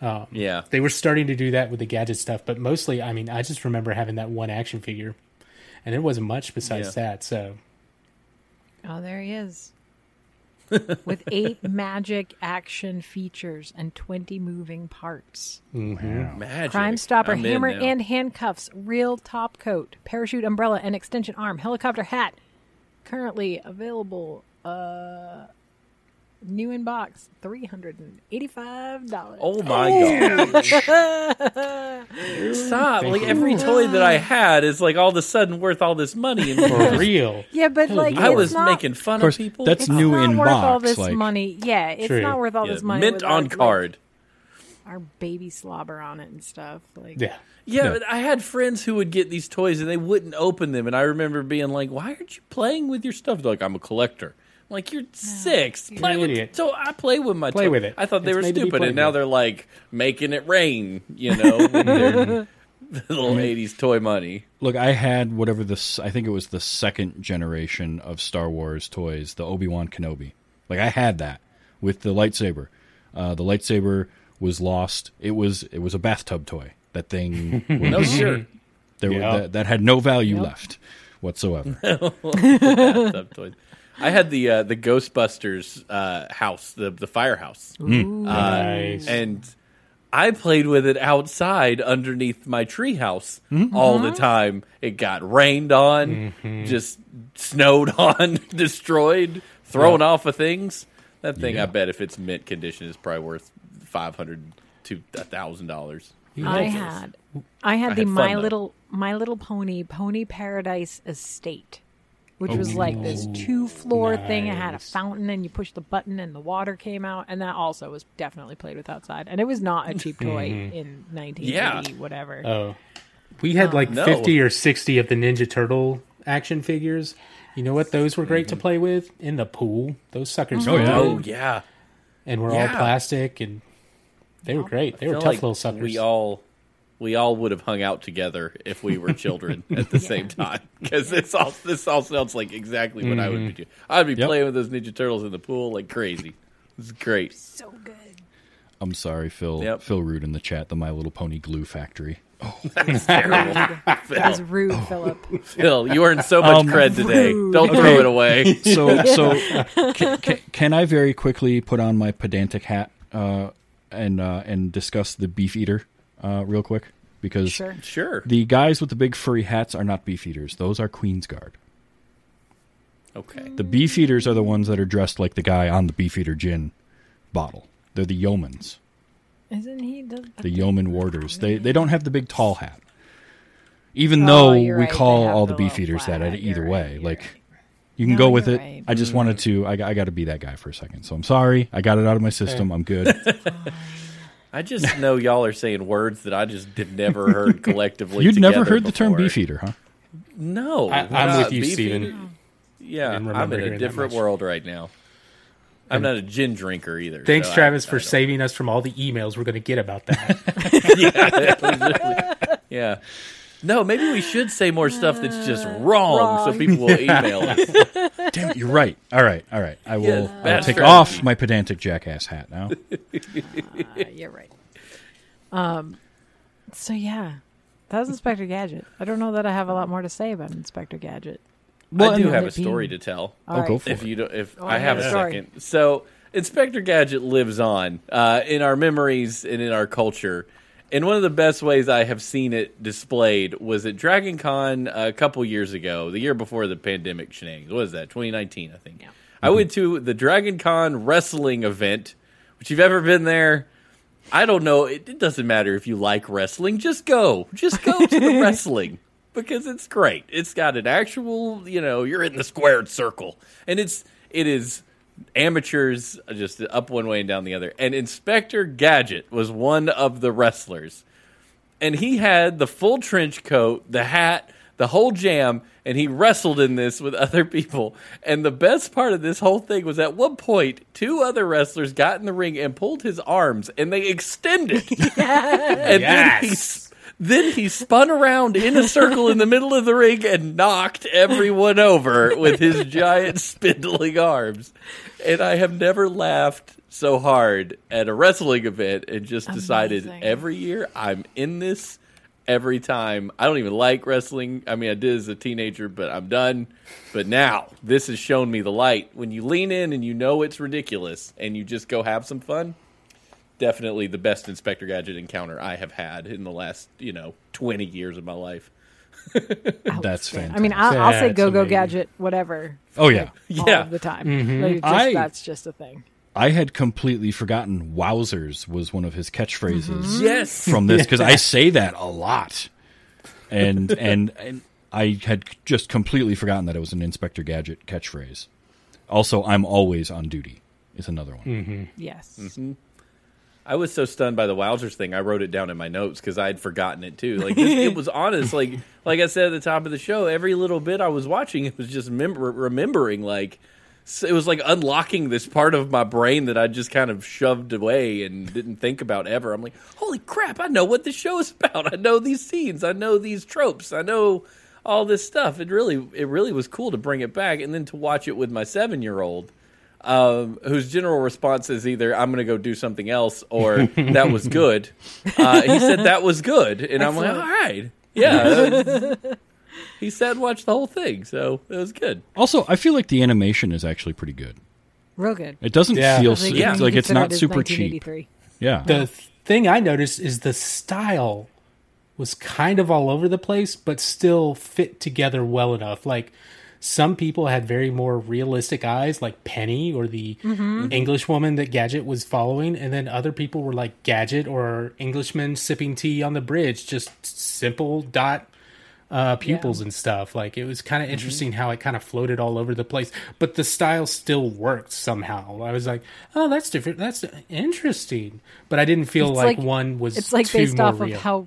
Um, yeah. They were starting to do that with the gadget stuff, but mostly, I mean, I just remember having that one action figure, and it wasn't much besides Yeah. that. So Oh, there he is. With eight magic action features and 20 moving parts. Magic. Crime Stopper, I'm hammer and handcuffs, real top coat, parachute umbrella and extension arm, helicopter hat. Currently available uh new in box, three hundred and eighty-five dollars. Oh my god! Stop! Like every toy that I had is like all of a sudden worth all this money. And For real. Yeah, but like I was not, making fun Of course, of people. that's it's new not in worth all this like, money. Yeah, it's True. not worth all Yeah, this money. mint on our, card. like, our baby slobber on it and stuff. Like, Yeah. Yeah, Yeah. but I had friends who would get these toys and they wouldn't open them, and I remember being like, "Why aren't you playing with your stuff?" They're like, "I'm a collector." I'm like, "You're six. Play an with idiot. So I play with my Play toy. with it. I thought they It's were made to be stupid, played and now with. they're like making it rain. You know, with their little '80s toy money. Look, I had whatever this. I think it was the second generation of Star Wars toys, the Obi Wan Kenobi. Like I had that with the lightsaber. Uh, the lightsaber was lost. It was it was a bathtub toy. That thing. No, was- sure. There were, Yeah. that, that had no value left whatsoever. Bathtub toys. I had the uh, the Ghostbusters uh, house, the the firehouse, Nice. and I played with it outside underneath my treehouse all the time. It got rained on, just snowed on, destroyed, thrown off of things. That thing, I bet, if it's mint condition, is probably worth five hundred to a thousand dollars. I had, I had I the had fun, My though. Little My Little Pony Pony Paradise Estate, which was like this oh, two floor thing. It had a fountain, and you push the button, and the water came out, and that also was definitely played with outside. And it was not a cheap toy mm-hmm. in 1980, Yeah. whatever. Oh, we had like No. fifty or sixty of the Ninja Turtle action figures. You know what? Those were great to mm-hmm. play with in the pool. Those suckers. Oh, were yeah. Oh yeah, and we're all plastic, and they were great. They were tough like little suckers. We all we all would have hung out together if we were children at the same time because this all this all sounds like exactly what I would be doing. I'd be Yep. playing with those Ninja Turtles in the pool like crazy. It's great. So good. I'm sorry, Phil. Yep. Phil Rude in the chat. The My Little Pony glue factory. Oh, that's terrible. That was Phil, rude, Philip. Phil, you earned so much Um, cred today. rude. Don't throw it away. So, so can, can, can I very quickly put on my pedantic hat uh, and uh, and discuss the beef eater uh, real quick? Because Sure. Sure. the guys with the big furry hats are not beef eaters; those are Queen's Guard. Okay. The beef eaters are the ones that are dressed like the guy on the beef eater gin bottle. They're the yeomans, Isn't he? Does, the yeoman warders. They they don't have the big tall hat. Even Oh, though we right, call all the the beef eaters that hat. either You're way, right, like you're right. you can No, go with it. right. I just wanted to. I, I got to be that guy for a second. So I'm sorry. I got it out of my system. I'm good. I just know y'all are saying words that I just have never heard collectively. You'd never together heard the term before. beef eater, huh? No, I, I'm with you, beef Steven. Yeah, I'm in a different world right now. I'm not a gin drinker either. Thanks, so Travis, I for don't- saving us from all the emails we're going to get about that. Yeah. No, maybe we should say more stuff that's just wrong, so people will email us. Damn it, you're right. All right, all right. I will Yes, I'll take strategy. off my pedantic jackass hat now. Uh, you're right. Um. So yeah, that was Inspector Gadget. I don't know that I have a lot more to say about Inspector Gadget. Well, I do have a it being- story to tell. All Oh, go for if it. you don't, if Oh, I I have have a a story. second. So Inspector Gadget lives on uh, in our memories and in our culture. And one of the best ways I have seen it displayed was at Dragon Con a couple years ago, the year before the pandemic shenanigans. What is that? 2019, I think. I went to the Dragon Con wrestling event, which you've ever been there. I don't know. It, it doesn't matter if you like wrestling. Just go. Just go to the wrestling because it's great. It's got an actual, you know, you're in the squared circle, and it's it is amateurs just up one way and down the other. And Inspector Gadget was one of the wrestlers, and he had the full trench coat, the hat, the whole jam, and he wrestled in this with other people. And the best part of this whole thing was at one point, two other wrestlers got in the ring and pulled his arms, and they extended. and then he Yes. Then he spun around in a circle in the middle of the ring and knocked everyone over with his giant spindling arms. And I have never laughed so hard at a wrestling event and just decided Amazing. every year I'm in this every time. I don't even like wrestling. I mean, I did as a teenager, but I'm done. But now this has shown me the light. When you lean in and you know it's ridiculous and you just go have some fun, definitely the best Inspector Gadget encounter I have had in the last, you know, 20 years of my life. That's fantastic. I mean, I'll, I'll say "Go Go. Gadget," whatever. oh yeah, all Yeah. of the time. Mm-hmm. Like, just, I- that's just a thing. I had completely forgotten "Wowzers" was one of his catchphrases Yes. from this because I say that a lot, and and and I had just completely forgotten that it was an Inspector Gadget catchphrase. Also, I'm always on duty is another one. Yes. I was so stunned by the Wowzers thing. I wrote it down in my notes because I had forgotten it too. Like this, it was honest. Like like I said at the top of the show, every little bit I was watching, it was just mem- remembering. Like it was like unlocking this part of my brain that I just kind of shoved away and didn't think about ever. I'm like, holy crap! I know what this show is about. I know these scenes. I know these tropes. I know all this stuff. It really it really was cool to bring it back and then to watch it with my seven year old um, whose general response is either "I'm going to go do something else" or "That was good." Uh, he said that was good, and I'm like, "All right, yeah." he said watch the whole thing, so it was good. Also, I feel like the animation is actually pretty good. Real good. It doesn't Yeah. feel Especially Yeah. like it's not it is super cheap. Yeah, The thing I noticed is the style was kind of all over the place, but still fit together well enough. Like some people had very more realistic eyes, like Penny or the English woman that Gadget was following, and then other people were like Gadget or Englishman sipping tea on the bridge, just simple dot uh, pupils and stuff. Like it was kind of interesting how it kind of floated all over the place, but the style still worked somehow. I was like, oh, that's different. That's interesting, but I didn't feel like, like- one was. It's like too based more off real. of how.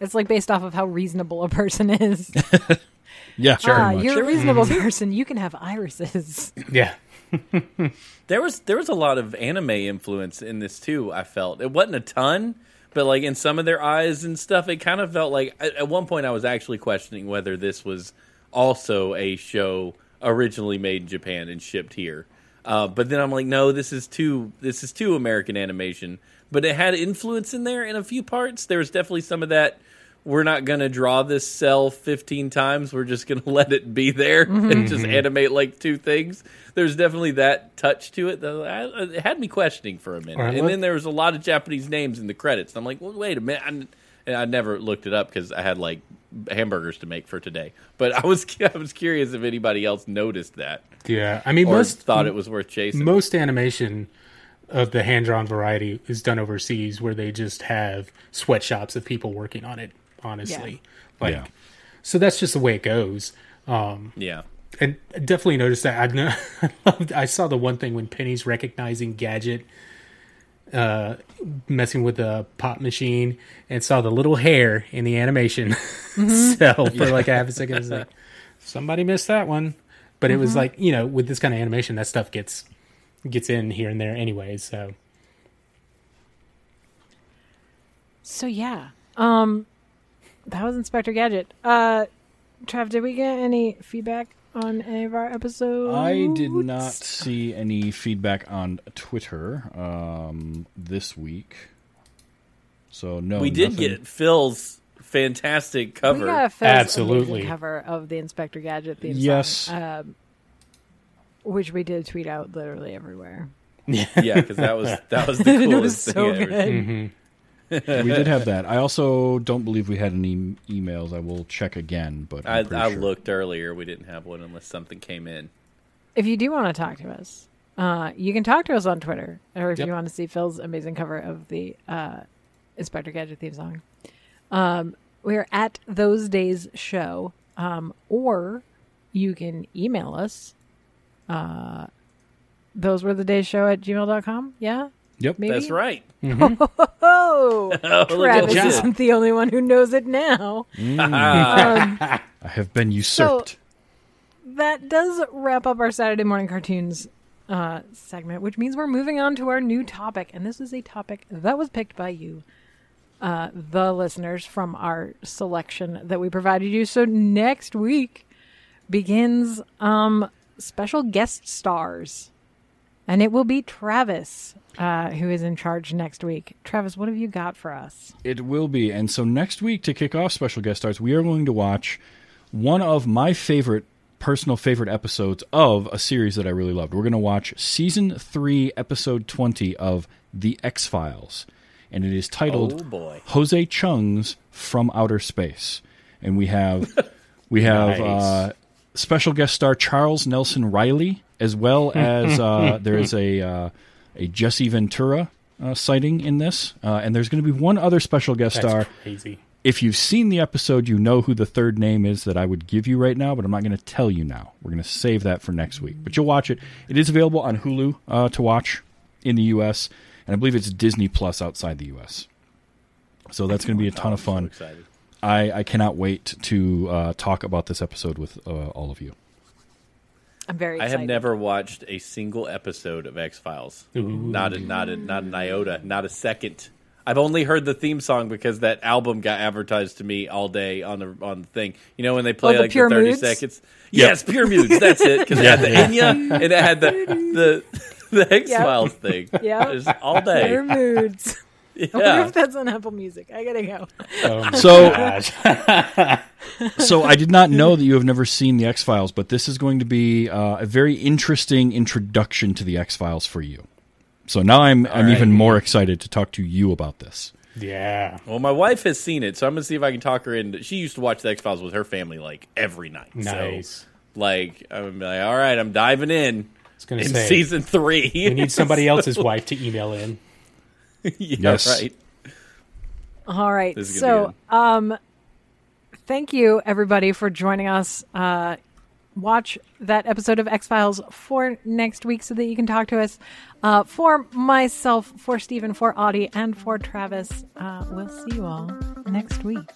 It's like based off of how reasonable a person is. yeah, ah, very you're a reasonable person. You can have irises. Yeah, There was there was a lot of anime influence in this too. I felt it wasn't a ton, but like in some of their eyes and stuff, it kind of felt like at, at one point I was actually questioning whether this was also a show originally made in Japan and shipped here. Uh, but then I'm like, no, this is too this is too American animation. But it had influence in there in a few parts. There was definitely some of that. We're not going to draw this cell 15 times. We're just going to let it be there and mm-hmm. just mm-hmm. animate like two things. There's definitely that touch to it. That it had me questioning for a minute. Right, and then there was a lot of Japanese names in the credits. I'm like, well, wait a minute. I'm, and I never looked it up because I had like hamburgers to make for today. But I was I was curious if anybody else noticed that yeah. I mean, most thought it was worth chasing. most animation of the hand drawn variety is done overseas, where they just have sweatshops of people working on it. Honestly, like Yeah. so that's just the way it goes. Um, yeah. and I definitely noticed that. I've no, I loved. I saw the one thing when Penny's recognizing Gadget, uh, messing with the pop machine, and saw the little hair in the animation cell for like a half a second. Like, somebody missed that one, but it was like you know, with this kind of animation, that stuff gets gets in here and there anyway. So So yeah, um, that was Inspector Gadget. Uh, Trav, did we get any feedback on any of our episodes? I did not see any feedback on Twitter um, this week. So no, we did nothing- get Phil's fantastic We cover. got Phil's Absolutely. cover of the Inspector Gadget theme Yes. song, um, which we did tweet out literally everywhere. yeah, because that was that was the it coolest was thing so ever. good. we did have that. I also don't believe we had any emails. I will check again, but I, I'm pretty I sure. looked earlier. We didn't have one unless something came in. If you do want to talk to us, uh, you can talk to us on Twitter, or if Yep. you want to see Phil's amazing cover of the uh, Inspector Gadget theme song. Um, we're at those days show, um, or you can email us. Uh, those were the days show at gmail.com. Yeah, Yep. maybe That's right. Oh, Oh, Travis you. isn't the only one who knows it now. Um, I have been usurped. that does wrap up our Saturday morning cartoons uh, segment, which means we're moving on to our new topic, and this is a topic that was picked by you, uh, the listeners, from our selection that we provided you. So next week begins um, special guest stars, and it will be Travis uh, who is in charge next week. Travis, what have you got for us? It will be. And so next week, to kick off special guest stars, we are going to watch one of my favorite, personal favorite episodes of a series that I really loved. We're going to watch season three, episode 20 of The X Files. And it is titled Oh boy. Jose Chung's From Outer Space. And we have we have Nice. uh, special guest star Charles Nelson Reilly, as well as uh, there is a uh, a Jesse Ventura uh, sighting in this, uh, and there's going to be one other special guest That's star. crazy. If you've seen the episode, you know who the third name is that I would give you right now, but I'm not going to tell you now. We're going to save that for next week. But you'll watch it. It is available on Hulu uh, to watch in the U.S., and I believe it's Disney Plus outside the U.S. So that's going to be a ton of so fun. I, I cannot wait to uh, talk about this episode with uh, all of you. I'm very I have never watched a single episode of X Files. Not a, not a, not an iota, not a second. I've only heard the theme song because that album got advertised to me all day on the on the thing. You know when they play Oh, the like Pure the thirty Moods? seconds. Yes, Pure Moods. That's it. Because it had the Enya and it had the the the X Files thing. Yep. Just all day. Their moods. I wonder Yeah. if that's on Apple Music. I gotta go. Oh So- so I did not know that you have never seen the X Files, but this is going to be uh, a very interesting introduction to the X Files for you. So now I'm I'm right. even more excited to talk to you about this. yeah. Well, my wife has seen it, so I'm gonna see if I can talk her in. She used to watch the X Files with her family like every night. Nice. So, like, I'm like, all right, I'm diving in It's gonna in say season three. we need somebody else's wife to email in. yeah, Yes. right. All right. This is gonna be So, um, thank you everybody for joining us. Uh, watch that episode of X Files for next week so that you can talk to us. Uh, for myself, for Stephen, for Audie, and for Travis, uh, we'll see you all next week.